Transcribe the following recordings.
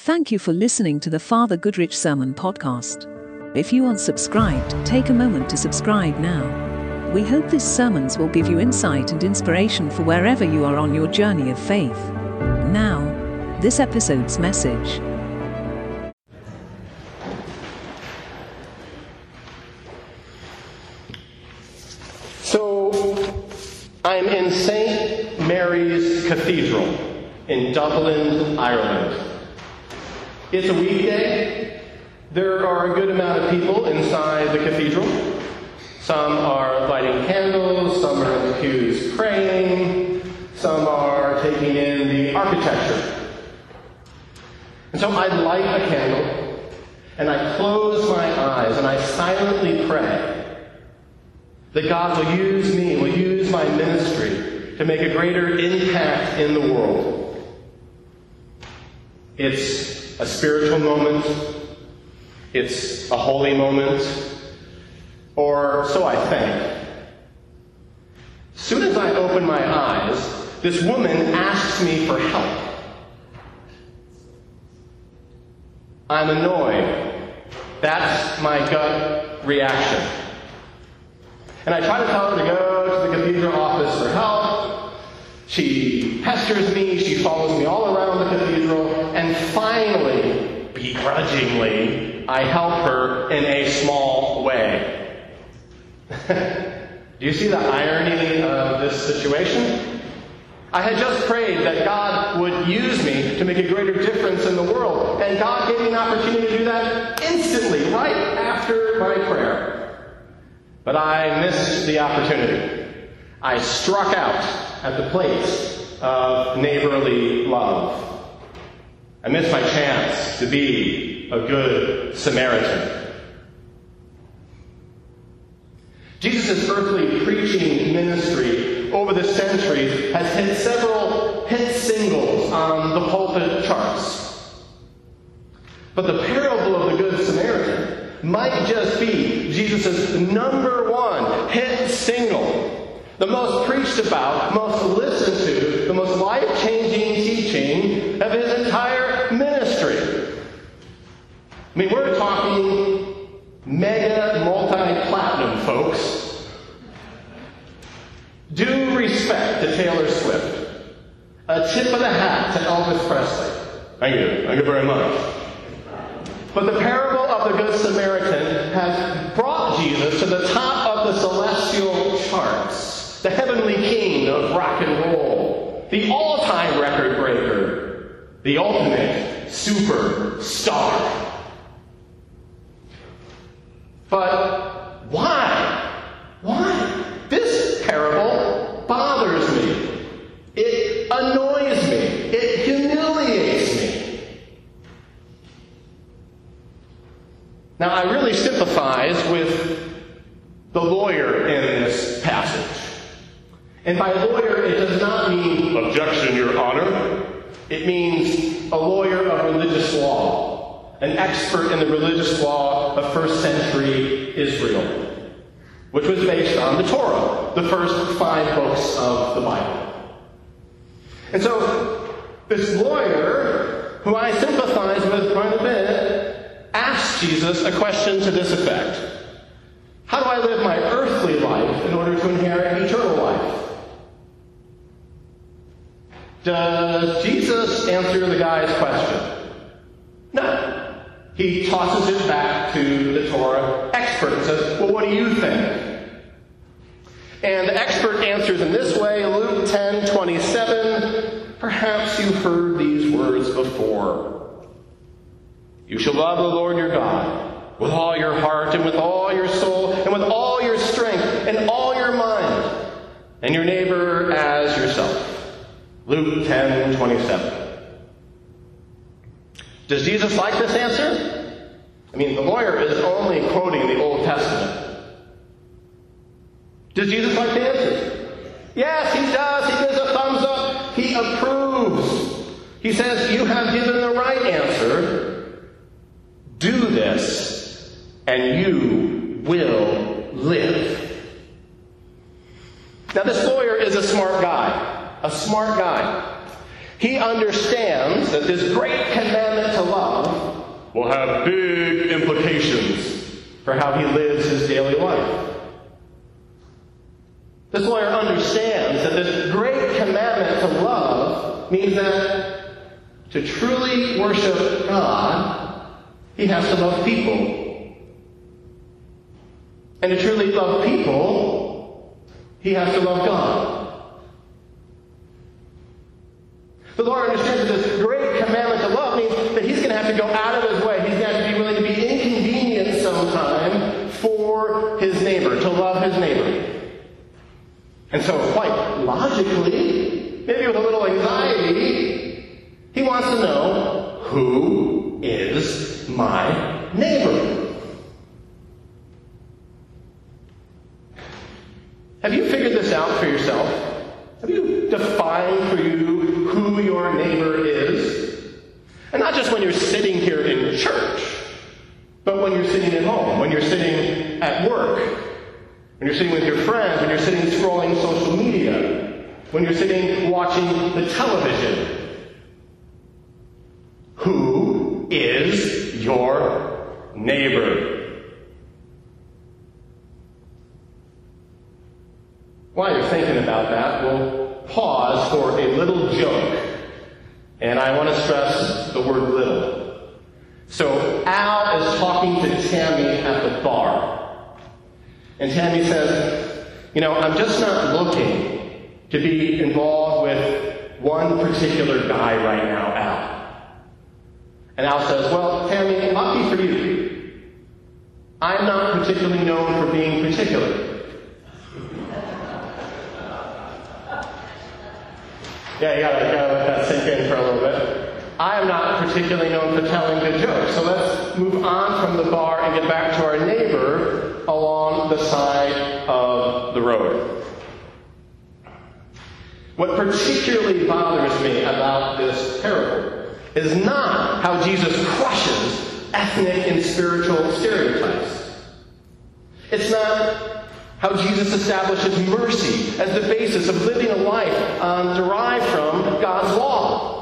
Thank you for listening to the Father Goodrich Sermon Podcast. If you aren't subscribed, take a moment to subscribe now. We hope these sermons will give you insight and inspiration for wherever you are on your journey of faith. Now, this episode's message. So, I'm in St. Mary's Cathedral in Dublin, Ireland. It's a weekday. There are a good amount of people inside the cathedral. Some are lighting candles, some are in the pews praying, some are taking in the architecture. And so I light a candle, and I close my eyes, and I silently pray that God will use me, will use my ministry to make a greater impact in the world. It's a spiritual moment, it's a holy moment, or so I think. Soon as I open my eyes, this woman asks me for help. I'm annoyed. That's my gut reaction. And I try to tell her to go to the cathedral office for help. She pesters me, she follows me all around the cathedral, and finally, begrudgingly, I help her in a small way. Do you see the irony of this situation? I had just prayed that God would use me to make a greater difference in the world, and God gave me an opportunity to do that instantly, right after my prayer. But I missed the opportunity. I struck out at the place of neighborly love. I missed my chance to be a good Samaritan. Jesus' earthly preaching ministry over the centuries has hit several hit singles on the pulpit charts. But the parable of the Good Samaritan might just be Jesus' number one hit single. The most preached about, most listened to, the most life changing teaching of his entire ministry. I mean, we're talking mega multi platinum folks. Due respect to Taylor Swift. A tip of the hat to Elvis Presley. Thank you. Thank you very much. But the parable of the Good Samaritan has brought Jesus to the top of the celestial charts, the heavenly king of rock and roll, the all time record breaker, the ultimate superstar. But why? Why? This parable bothers me. It annoys me. It humiliates me. Now, I really sympathize with the lawyer in. And by lawyer, it does not mean objection, Your Honor. It means a lawyer of religious law, an expert in the religious law of first century Israel, which was based on the Torah, the first five books of the Bible. And so, this lawyer, who I sympathize with quite a bit, asks Jesus a question to this effect How do I live my earthly life in order to inherit eternal life? Does Jesus answer the guy's question? No. He tosses it back to the Torah expert and says, Well, what do you think? And the expert answers in this way Luke 10 27. Perhaps you've heard these words before. You shall love the Lord your God with all your heart and with all your soul and with all your strength and all your mind, and your neighbor as yourself. Luke 10 27. Does Jesus like this answer? I mean, the lawyer is only quoting the Old Testament. Does Jesus like the answer? Yes, he does. He gives a thumbs up. He approves. He says, You have given the right answer. Do this, and you will live. Now, this lawyer is a smart guy. A smart guy. He understands that this great commandment to love will have big implications for how he lives his daily life. This lawyer understands that this great commandment to love means that to truly worship God, he has to love people. And to truly love people, he has to love God. The Lord understands that this great commandment to love means that he's going to have to go out of his way. He's going to have to be willing to be inconvenienced sometime for his neighbor, to love his neighbor. And so, quite logically, maybe with a little anxiety, he wants to know who is my neighbor? Have you figured this out for yourself? Have you defined for you who your neighbor is? And not just when you're sitting here in church, but when you're sitting at home, when you're sitting at work, when you're sitting with your friends, when you're sitting scrolling social media, when you're sitting watching the television. Who is your neighbor? While you're thinking about that, we'll pause for a little joke. And I want to stress the word little. So Al talking to Tammy at the bar. And Tammy says, You know, I'm just not looking to be involved with one particular guy right now, Al. And Al says, Well, Tammy, lucky for you. I'm not particularly known for being particular. Yeah, you gotta, gotta let that sink in for a little bit. I am not particularly known for telling good jokes. So let's move on from the bar and get back to our neighbor along the side of the road. What particularly bothers me about this parable is not how Jesus crushes ethnic and spiritual stereotypes. It's not how Jesus establishes mercy as the basis of living a life um, derived from God's law.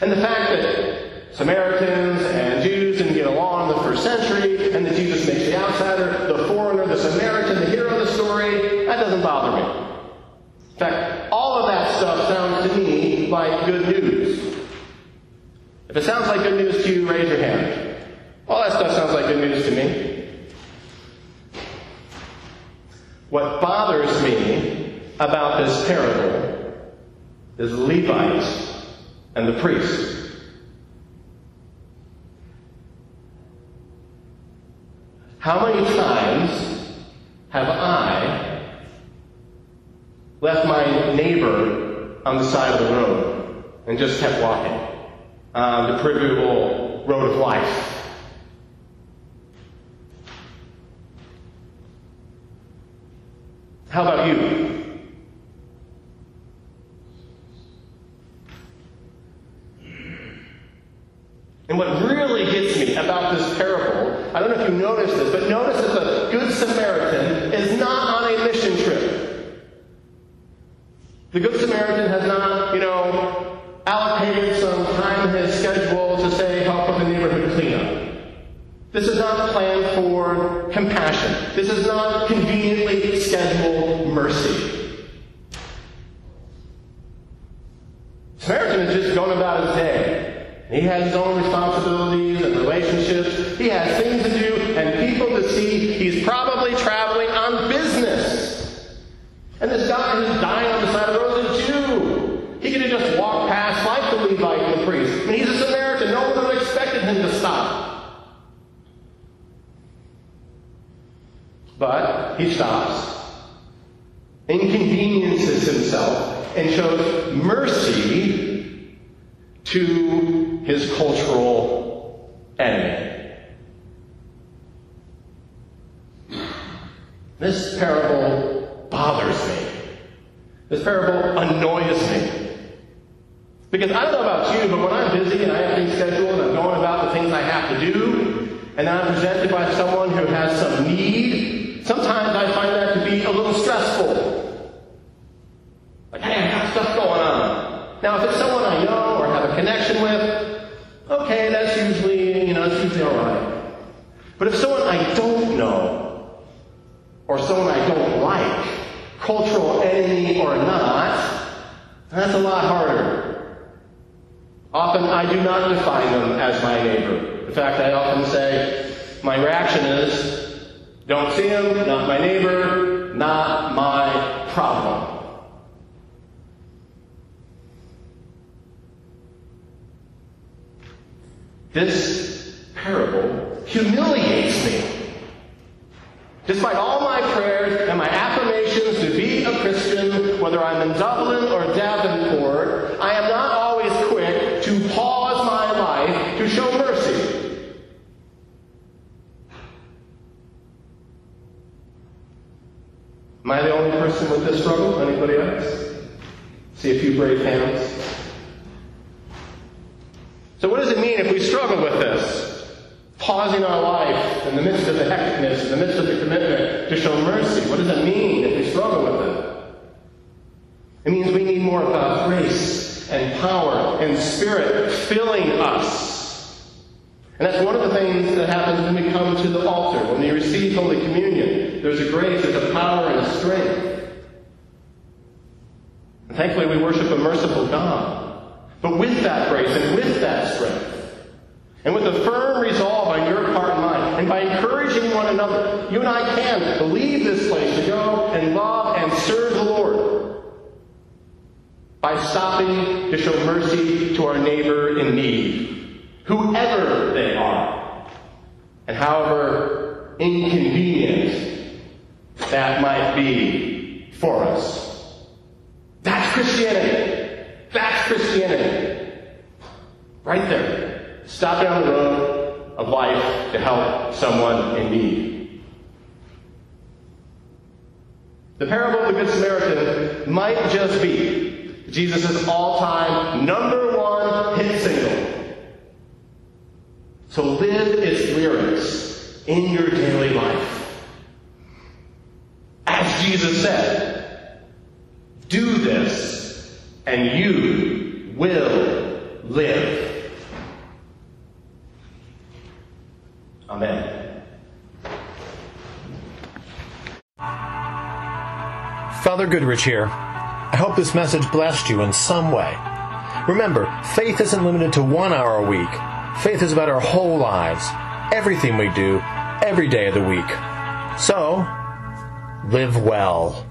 And the fact that Samaritans and Jews didn't get along in the first century, and that Jesus makes the outsider, the foreigner, the Samaritan, the hero of the story, that doesn't bother me. In fact, all of that stuff sounds to me like good news. If it sounds like good news to you, raise your hand. All that stuff sounds like good news to me. What bothers me about this parable is Levites and the priests. How many times have I left my neighbor on the side of the road and just kept walking on the proverbial road of life? How about you? And what really gets me about this parable, I don't know if you noticed this, but notice that the Good Samaritan is not on a mission trip. The Good Samaritan has not, you know, allocated some time in his schedule to say help with the neighborhood cleanup. This is not planned for compassion. This is not conveniently scheduled mercy. Samaritan is just going about his day. He has his own responsibilities and relationships. He has things to do and people to see. He's probably traveling on business. And this guy who's dying on the side of the road is a Jew. He could have just walked past like the Levite and the priest. He's a Samaritan. No one would have expected him to stop. But he stops, inconveniences himself, and shows mercy to his cultural enemy. This parable bothers me. This parable annoys me. Because I don't know about you, but when I'm busy and I have things scheduled and I'm going about the things I have to do, and I'm presented by someone who has some need Sometimes I find that to be a little stressful. Like, hey, I got stuff going on. Now, if it's someone I know or have a connection with, okay, that's usually, you know, that's usually all right. But if someone I don't know, or someone I don't like, cultural enemy or not, that's a lot harder. Often I do not define them as my neighbor. In fact, I often say, my reaction is, don't see him, not my neighbor, not my problem. This parable humiliates me. Despite all my prayers and my affirmations to be a Christian, whether I'm in Dublin or Davenport, I am not always quick to pause my life to show mercy. Am I the only person with this struggle? Anybody else? See a few brave hands. So what does it mean if we struggle with this? pausing our life in the midst of the hecticness, in the midst of the commitment to show mercy. What does it mean if we struggle with it? It means we need more of God's grace and power and spirit filling us. And that's one of the things that happens when we come to the altar, when we receive Holy Communion. There's a grace, there's a power and a strength. And thankfully we worship a merciful God. But with that grace and with that strength, and with a firm resolve on your part and mine, and by encouraging one another, you and I can leave this place to go and love and serve the Lord by stopping to show mercy to our neighbor in need, whoever they are, and however inconvenient that might be for us. That's Christianity. That's Christianity. Right there. Stop down the road of life to help someone in need. The parable of the Good Samaritan might just be Jesus' all-time number one hit single. So live its lyrics in your daily life. As Jesus said, and you will live. Amen. Father Goodrich here. I hope this message blessed you in some way. Remember, faith isn't limited to one hour a week. Faith is about our whole lives, everything we do, every day of the week. So, live well.